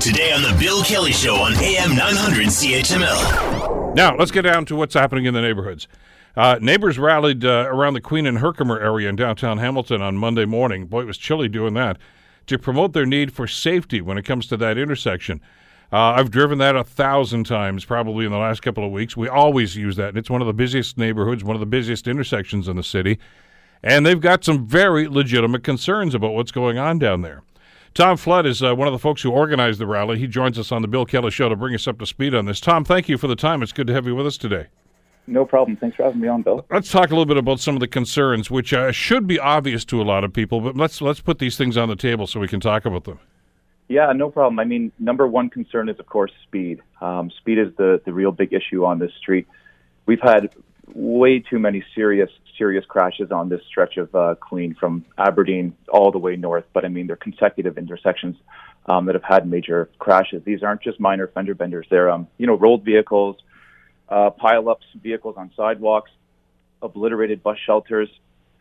Today on The Bill Kelly Show on AM 900 CHML. Now, let's get down to what's happening in the neighborhoods. Uh, neighbors rallied uh, around the Queen and Herkimer area in downtown Hamilton on Monday morning. Boy, it was chilly doing that. To promote their need for safety when it comes to that intersection. Uh, I've driven that a thousand times probably in the last couple of weeks. We always use that. And it's one of the busiest neighborhoods, one of the busiest intersections in the city. And they've got some very legitimate concerns about what's going on down there. Tom Flood is uh, one of the folks who organized the rally. He joins us on the Bill Kelly Show to bring us up to speed on this. Tom, thank you for the time. It's good to have you with us today. No problem. Thanks for having me on, Bill. Let's talk a little bit about some of the concerns, which uh, should be obvious to a lot of people, but let's let's put these things on the table so we can talk about them. Yeah, no problem. I mean, number one concern is, of course, speed. Um, speed is the the real big issue on this street. We've had way too many serious serious crashes on this stretch of uh, Queen from Aberdeen all the way north. But I mean, they're consecutive intersections um, that have had major crashes. These aren't just minor fender benders. They're um, you know rolled vehicles, uh, pile-ups, vehicles on sidewalks, obliterated bus shelters.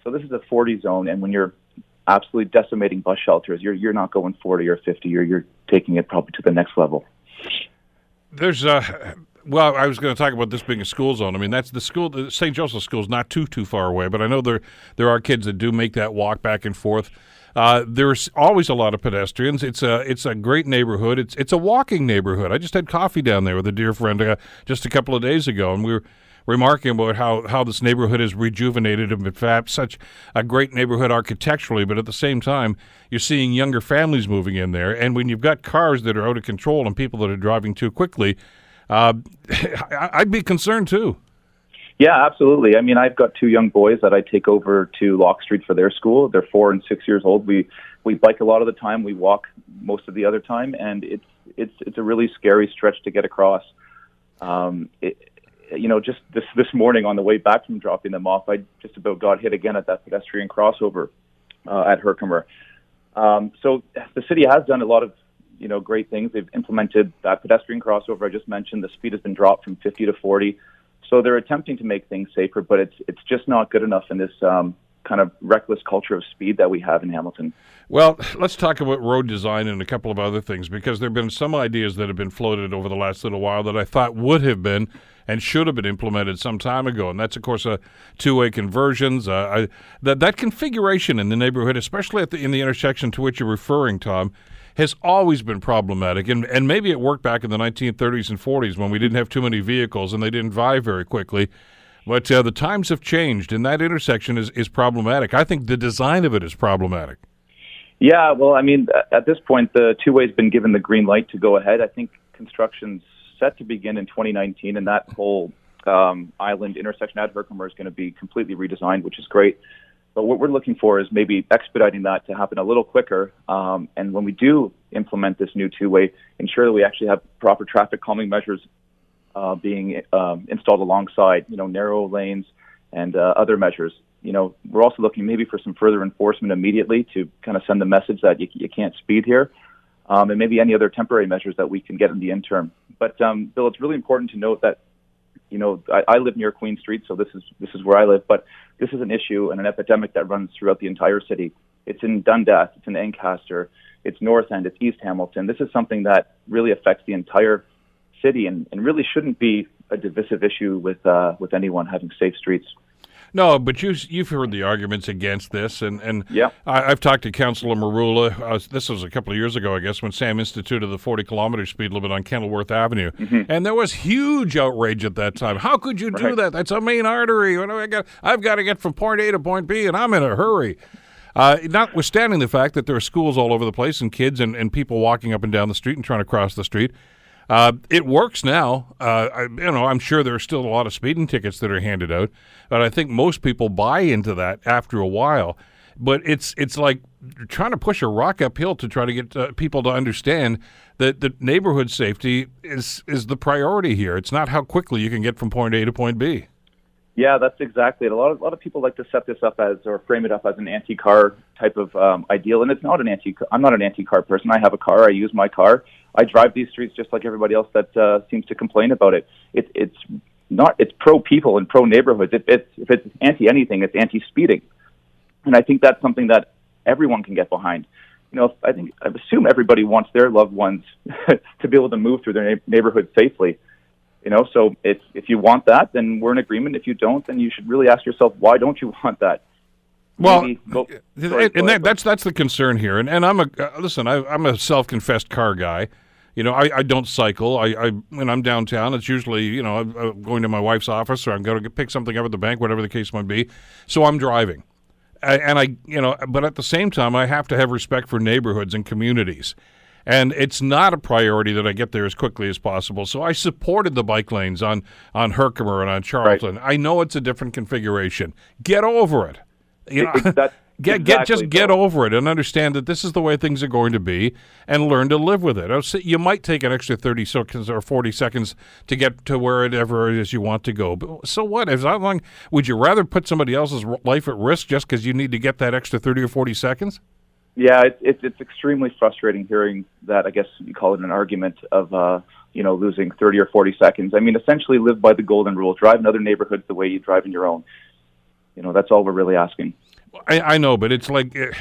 So this is a 40 zone, and when you're absolutely decimating bus shelters, you're you're not going 40 or 50. You're you're taking it probably to the next level. There's uh, well, I was going to talk about this being a school zone. I mean, that's the school. The St. Joseph School is not too too far away, but I know there there are kids that do make that walk back and forth. Uh, there's always a lot of pedestrians. It's a it's a great neighborhood. It's it's a walking neighborhood. I just had coffee down there with a dear friend uh, just a couple of days ago, and we were remarking about how, how this neighborhood is rejuvenated and in fact such a great neighborhood architecturally, but at the same time you're seeing younger families moving in there, and when you've got cars that are out of control and people that are driving too quickly, uh, I'd be concerned too. Yeah, absolutely. I mean, I've got two young boys that I take over to Locke Street for their school. They're four and six years old. We we bike a lot of the time. We walk most of the other time, and it's it's it's a really scary stretch to get across. Um, it, you know, just this this morning on the way back from dropping them off, I just about got hit again at that pedestrian crossover uh, at Herkimer. Um, so the city has done a lot of you know great things. They've implemented that pedestrian crossover I just mentioned. The speed has been dropped from 50 to 40. So they're attempting to make things safer, but it's it's just not good enough in this um, kind of reckless culture of speed that we have in Hamilton. Well, let's talk about road design and a couple of other things because there have been some ideas that have been floated over the last little while that I thought would have been and should have been implemented some time ago, and that's of course a two-way conversions. Uh, I, that that configuration in the neighborhood, especially at the, in the intersection to which you're referring, Tom, has always been problematic. And, and maybe it worked back in the 1930s and 40s when we didn't have too many vehicles and they didn't drive very quickly. But uh, the times have changed, and that intersection is, is problematic. I think the design of it is problematic. Yeah, well, I mean, at this point, the two way's been given the green light to go ahead. I think construction's set to begin in 2019, and that whole um, island intersection at Herkimer is going to be completely redesigned, which is great. But what we're looking for is maybe expediting that to happen a little quicker. Um, and when we do implement this new two-way, ensure that we actually have proper traffic calming measures uh, being um, installed alongside, you know, narrow lanes and uh, other measures. You know, we're also looking maybe for some further enforcement immediately to kind of send the message that you, you can't speed here, um, and maybe any other temporary measures that we can get in the interim. But um, Bill, it's really important to note that you know, I, I live near Queen Street, so this is this is where I live. But this is an issue and an epidemic that runs throughout the entire city. It's in Dundas, it's in Ancaster, it's North End, it's East Hamilton. This is something that really affects the entire city, and, and really shouldn't be a divisive issue with uh, with anyone having safe streets. No, but you you've heard the arguments against this, and and yeah. I, have talked to Councillor Merulla. Uh, this was a couple of years ago, I guess, when Sam instituted the 40 kilometer speed limit on Kenilworth Avenue, mm-hmm. and there was huge outrage at that time. How could you do right. that? That's a main artery. I got I've got to get from point A to point B, and I'm in a hurry. Uh, notwithstanding the fact that there are schools all over the place and kids and, and people walking up and down the street and trying to cross the street. Uh, it works now. Uh, I, you know, I'm sure there are still a lot of speeding tickets that are handed out, but I think most people buy into that after a while. But it's it's like trying to push a rock uphill to try to get uh, people to understand that the neighborhood safety is is the priority here. It's not how quickly you can get from point A to point B. Yeah, that's exactly it. A lot of a lot of people like to set this up as or frame it up as an anti-car type of um, ideal, and it's not an anti. I'm not an anti-car person. I have a car. I use my car. I drive these streets just like everybody else that uh, seems to complain about it. it. It's not. It's pro people and pro neighborhoods. If it's if it's anti anything, it's anti speeding, and I think that's something that everyone can get behind. you know, I think I assume everybody wants their loved ones to be able to move through their na- neighborhood safely. You know, so if if you want that, then we're in agreement. If you don't, then you should really ask yourself why don't you want that. Well, Maybe sorry, go and that, that's that's the concern here. And and I'm a uh, listen. I, I'm a self-confessed car guy. You know, I, I don't cycle. I, I when I'm downtown, it's usually you know I'm, I'm going to my wife's office or I'm going to pick something up at the bank, whatever the case might be. So I'm driving, A- and I you know, but at the same time, I have to have respect for neighborhoods and communities. And it's not a priority that I get there as quickly as possible. So I supported the bike lanes on on Herkimer and on Charlton. I know it's a different configuration. Get over it. You know, get get exactly, just get over it and understand that this is the way things are going to be, and learn to live with it. You might take an extra thirty seconds or forty seconds to get to wherever it is you want to go. But so what? As long would you rather put somebody else's life at risk just because you need to get that extra thirty or forty seconds? Yeah, it's it's it's extremely frustrating hearing that. I guess you call it an argument of uh, you know losing thirty or forty seconds. I mean, essentially, live by the golden rule: drive in other neighborhoods the way you drive in your own. You know, that's all we're really asking. I, I know, but it's like uh,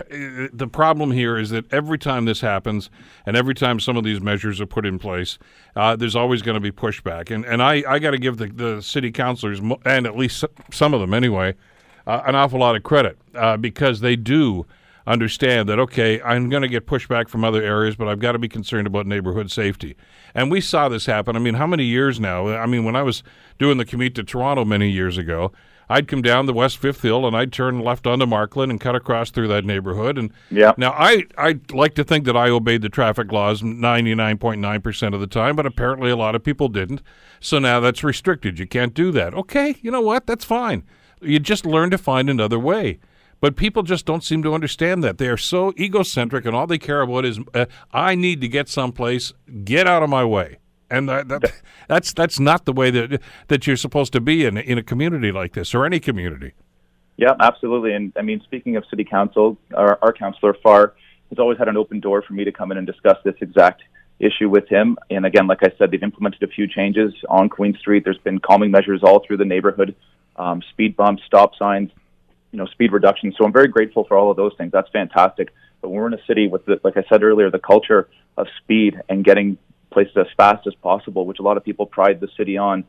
the problem here is that every time this happens, and every time some of these measures are put in place, uh, there's always going to be pushback. And and I, I got to give the, the city councilors, and at least some of them anyway, uh, an awful lot of credit uh, because they do understand that okay, I'm going to get pushback from other areas, but I've got to be concerned about neighborhood safety. And we saw this happen. I mean, how many years now? I mean, when I was doing the commute to Toronto many years ago, I'd come down the West Fifth Hill and I'd turn left onto Markland and cut across through that neighborhood. And Yeah. now I I like to think that I obeyed the traffic laws 99.9 percent of the time, but apparently a lot of people didn't. So now that's restricted. You can't do that. Okay, you know what? That's fine. You just learn to find another way. But people just don't seem to understand that. They are so egocentric, and all they care about is, uh, I need to get someplace. Get out of my way. And that, that, that's that's not the way that that you're supposed to be in in a community like this or any community. Yeah, absolutely. And I mean, speaking of city council, our, our councillor Farr has always had an open door for me to come in and discuss this exact issue with him. And again, like I said, they've implemented a few changes on Queen Street. There's been calming measures all through the neighborhood, um, speed bumps, stop signs, you know, speed reduction. So I'm very grateful for all of those things. That's fantastic. But we're in a city with, the, like I said earlier, the culture of speed and getting places as fast as possible, which a lot of people pride the city on,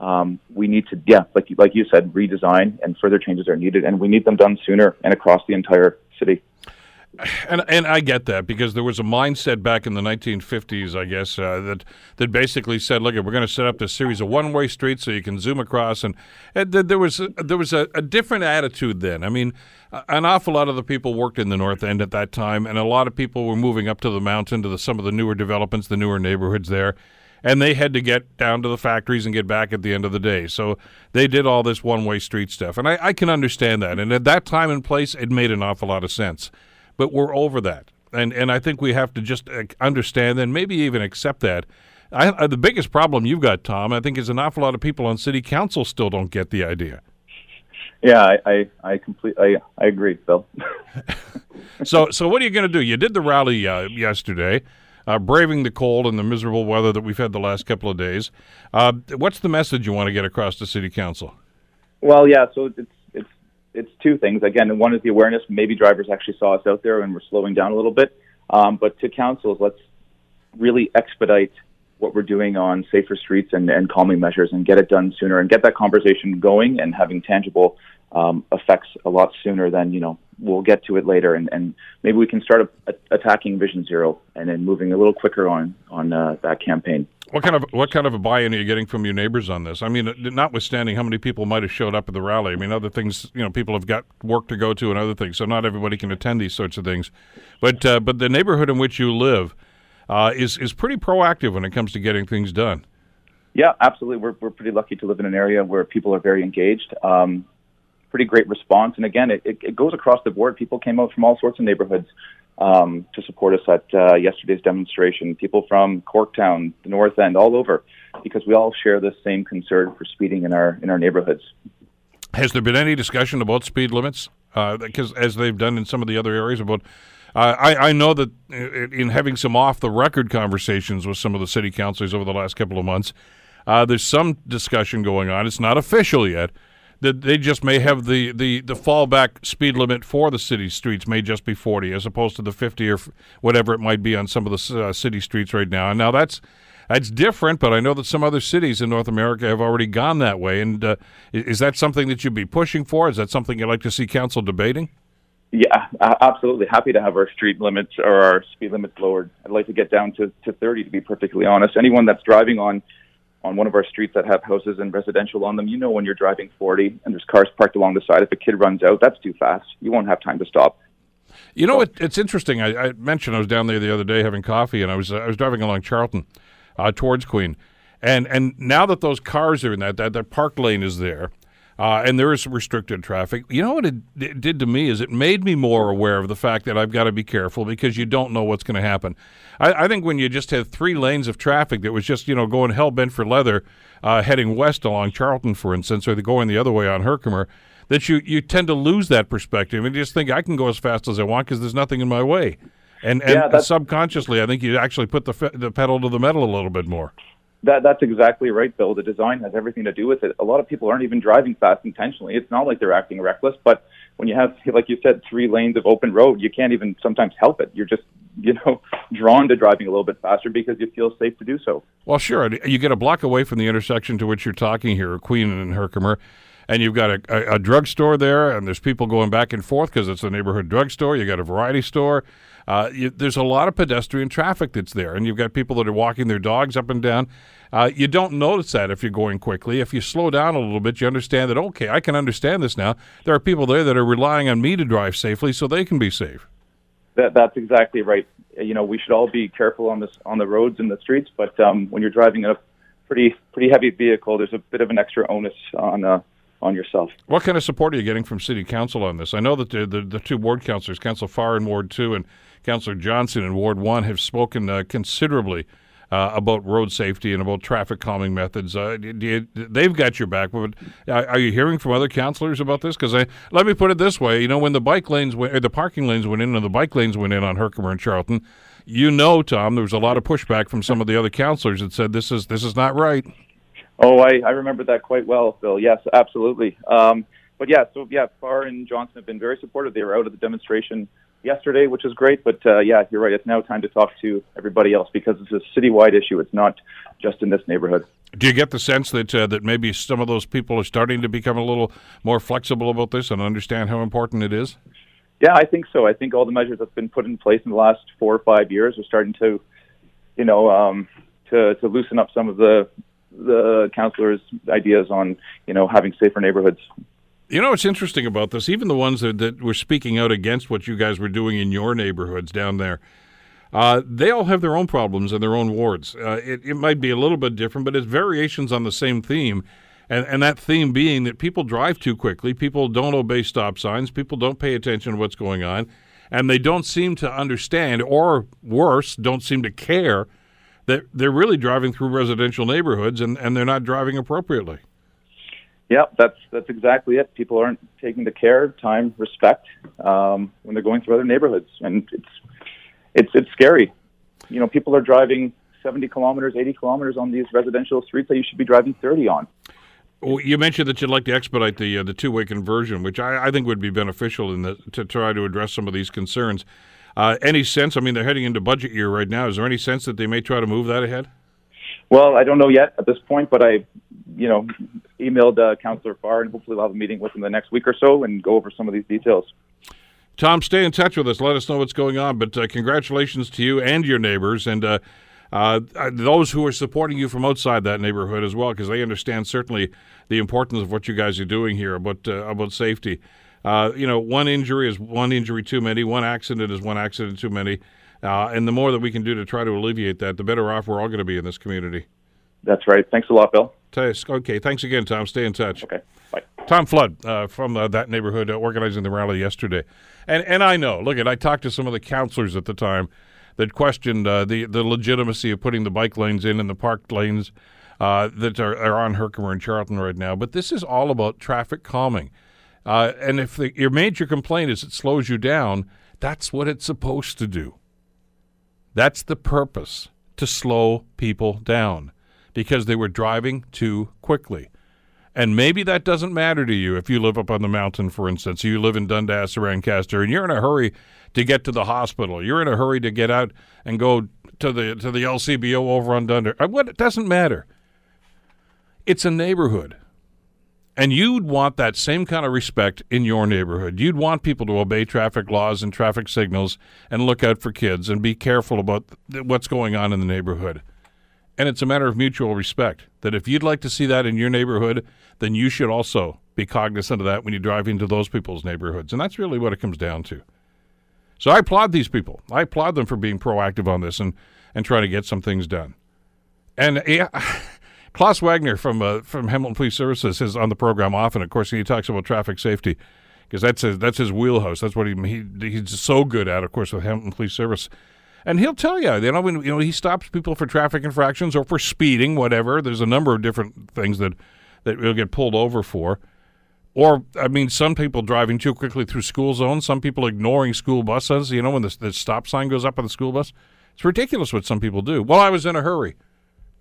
um, we need to, yeah, like like you said, redesign and further changes are needed, and we need them done sooner and across the entire city. And and I get that because there was a mindset back in the 1950s, I guess, uh, that that basically said, "Look, we're going to set up this series of one-way streets so you can zoom across." And, and th- there was there was a, a different attitude then. I mean, an awful lot of the people worked in the North End at that time, and a lot of people were moving up to the mountain to the, some of the newer developments, the newer neighborhoods there. And they had to get down to the factories and get back at the end of the day. So they did all this one way street stuff. And I, I can understand that. And at that time and place, it made an awful lot of sense but we're over that, and and I think we have to just uh, understand and maybe even accept that. I, I, the biggest problem you've got, Tom, I think, is an awful lot of people on city council still don't get the idea. Yeah, I I, I complete I, I agree, Bill. So so what are you going to do? You did the rally uh, yesterday. Uh, braving the cold and the miserable weather that we've had the last couple of days. Uh, what's the message you want to get across to City Council? Well, yeah. So it's it's two things. Again, one is the awareness. Maybe drivers actually saw us out there and we're slowing down a little bit. Um, but to councils, let's really expedite what we're doing on safer streets and, and calming measures and get it done sooner and get that conversation going and having tangible um, effects a lot sooner than you know we'll get to it later and, and maybe we can start a, a, attacking Vision Zero and then moving a little quicker on on uh, that campaign. What kind of what kind of a buy-in are you getting from your neighbors on this? I mean, uh, notwithstanding how many people might have showed up at the rally. I mean, other things, you know, people have got work to go to and other things, so not everybody can attend these sorts of things. But uh, but the neighborhood in which you live uh, is is pretty proactive when it comes to getting things done. Yeah, absolutely. We're we're pretty lucky to live in an area where people are very engaged. Um, pretty great response, and again, it, it, it goes across the board. People came out from all sorts of neighborhoods um, to support us at uh, yesterday's demonstration. People from Corktown, the North End, all over, because we all share the same concern for speeding in our in our neighborhoods. Has there been any discussion about speed limits? Because as they've done in some of the other areas, about uh, I, I know that in having some off the record conversations with some of the city councilors over the last couple of months, uh, there's some discussion going on. It's not official yet that they just may have the, the, the fallback speed limit for the city streets may just be 40 as opposed to the 50 or whatever it might be on some of the uh, city streets right now. And now that's that's different, but I know that some other cities in North America have already gone that way. And uh, is that something that you'd be pushing for? Is that something you'd like to see council debating? Yeah, absolutely. Happy to have our street limits or our speed limits lowered. I'd like to get down to, to 30, to be perfectly honest. Anyone that's driving on on one of our streets that have houses and residential on them, you know when you're driving 40 and there's cars parked along the side, if a kid runs out, that's too fast. You won't have time to stop. You know, it, it's interesting. I, I, mentioned I was down there the other day having coffee, and I was I was driving along Charlton uh, towards Queen, and and now that those cars are in that that, that park lane is there, uh, and there is restricted traffic. You know what it, it, did to me is it made me more aware of the fact that I've got to be careful because you don't know what's going to happen. I, I, think when you just had three lanes of traffic that was just you know going hell bent for leather, uh, heading west along Charlton, for instance, or going the other way on Herkimer, that you you tend to lose that perspective and just think I can go as fast as I want because there's nothing in my way. And, and yeah, subconsciously, I think you actually put the the pedal to the metal a little bit more. That that's exactly right, Bill. The design has everything to do with it. A lot of people aren't even driving fast intentionally. It's not like they're acting reckless, but when you have, like you said, three lanes of open road, you can't even sometimes help it. You're just, you know, drawn to driving a little bit faster because you feel safe to do so. Well, sure. You get a block away from the intersection to which you're talking here, Queen and Herkimer, and you've got a, a, a drugstore there, and there's people going back and forth because it's a neighborhood drugstore. You got a variety store. Uh, you, there's a lot of pedestrian traffic that's there, and you've got people that are walking their dogs up and down. Uh, you don't notice that if you're going quickly. If you slow down a little bit, you understand that, okay, I can understand this now. There are people there that are relying on me to drive safely so they can be safe. That, that's exactly right. You know, we should all be careful on this on the roads and the streets, but um, when you're driving a pretty pretty heavy vehicle, there's a bit of an extra onus on uh, on yourself. What kind of support are you getting from City Council on this? I know that the, the, the two ward councilors, Council Farr in Ward 2 and Councillor Johnson in Ward 1, have spoken uh, considerably uh, about road safety and about traffic calming methods. Uh, you, they've got your back, but uh, are you hearing from other councillors about this? Because let me put it this way: you know, when the bike lanes, went, or the parking lanes went in, and the bike lanes went in on Herkimer and Charlton, you know, Tom, there was a lot of pushback from some of the other councillors that said this is this is not right. Oh, I, I remember that quite well, Bill. Yes, absolutely. Um, but yeah, so yeah, Farr and Johnson have been very supportive. They were out at the demonstration yesterday, which is great. But uh, yeah, you're right. It's now time to talk to everybody else because it's a citywide issue. It's not just in this neighborhood. Do you get the sense that uh, that maybe some of those people are starting to become a little more flexible about this and understand how important it is? Yeah, I think so. I think all the measures that's been put in place in the last four or five years are starting to, you know, um, to to loosen up some of the the councillors' ideas on you know having safer neighborhoods. You know what's interesting about this? Even the ones that, that were speaking out against what you guys were doing in your neighborhoods down there, uh, they all have their own problems and their own wards. Uh, it, it might be a little bit different, but it's variations on the same theme. And, and that theme being that people drive too quickly, people don't obey stop signs, people don't pay attention to what's going on, and they don't seem to understand, or worse, don't seem to care that they're really driving through residential neighborhoods and, and they're not driving appropriately. Yeah, that's that's exactly it. People aren't taking the care, time, respect um, when they're going through other neighborhoods, and it's it's it's scary. You know, people are driving 70 kilometers, 80 kilometers on these residential streets that you should be driving 30 on. Well, you mentioned that you'd like to expedite the uh, the two way conversion, which I, I, think would be beneficial in the, to try to address some of these concerns. Uh, any sense? I mean, they're heading into budget year right now. Is there any sense that they may try to move that ahead? Well, I don't know yet at this point, but I, you know, emailed uh, Councillor Farr, and hopefully we'll have a meeting with him the next week or so and go over some of these details. Tom, stay in touch with us. Let us know what's going on. But uh, congratulations to you and your neighbors, and uh, uh, those who are supporting you from outside that neighborhood as well, because they understand certainly the importance of what you guys are doing here about uh, about safety. Uh, you know, one injury is one injury too many. One accident is one accident too many. Uh, and the more that we can do to try to alleviate that, the better off we're all going to be in this community. That's right. Thanks a lot, Bill. Okay. Thanks again, Tom. Stay in touch. Okay. Bye. Tom Flood uh, from uh, that neighborhood uh, organizing the rally yesterday. And and I know, look, at I talked to some of the counselors at the time that questioned uh, the, the legitimacy of putting the bike lanes in and the parked lanes uh, that are, are, on Herkimer and Charlton right now. But this is all about traffic calming. Uh, and if the, your major complaint is it slows you down, that's what it's supposed to do. That's the purpose to slow people down because they were driving too quickly. And maybe that doesn't matter to you if you live up on the mountain, for instance. You live in Dundas or Ancaster, and you're in a hurry to get to the hospital. You're in a hurry to get out and go to the to the LCBO over on Dundas. Uh, what it doesn't matter. It's a neighborhood. And you'd want that same kind of respect in your neighborhood. You'd want people to obey traffic laws and traffic signals and look out for kids and be careful about th- what's going on in the neighborhood. And it's a matter of mutual respect that if you'd like to see that in your neighborhood, then you should also be cognizant of that when you drive into those people's neighborhoods. And that's really what it comes down to. So I applaud these people. I applaud them for being proactive on this and, and trying to get some things done. And yeah, Klaus Wagner from uh, from Hamilton Police Services is on the program often. Of course, he talks about traffic safety because that's his, that's his wheelhouse. That's what he, he he's so good at. Of course, with Hamilton Police Service. And he'll tell you, you know, when you know he stops people for traffic infractions or for speeding, whatever. There's a number of different things that that he'll get pulled over for. Or, I mean, some people driving too quickly through school zones. Some people ignoring school buses. You know, when the, the stop sign goes up on the school bus, it's ridiculous what some people do. Well, I was in a hurry.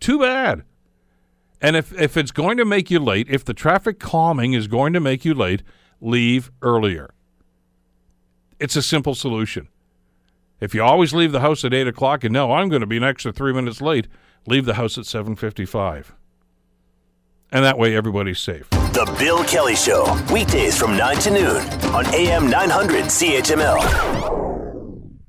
Too bad. And if if it's going to make you late, if the traffic calming is going to make you late, leave earlier. It's a simple solution. If you always leave the house at eight o'clock and know I'm going to be an extra three minutes late, leave the house at seven fifty-five, and that way everybody's safe. The Bill Kelly Show, weekdays from nine to noon on AM nine hundred CHML.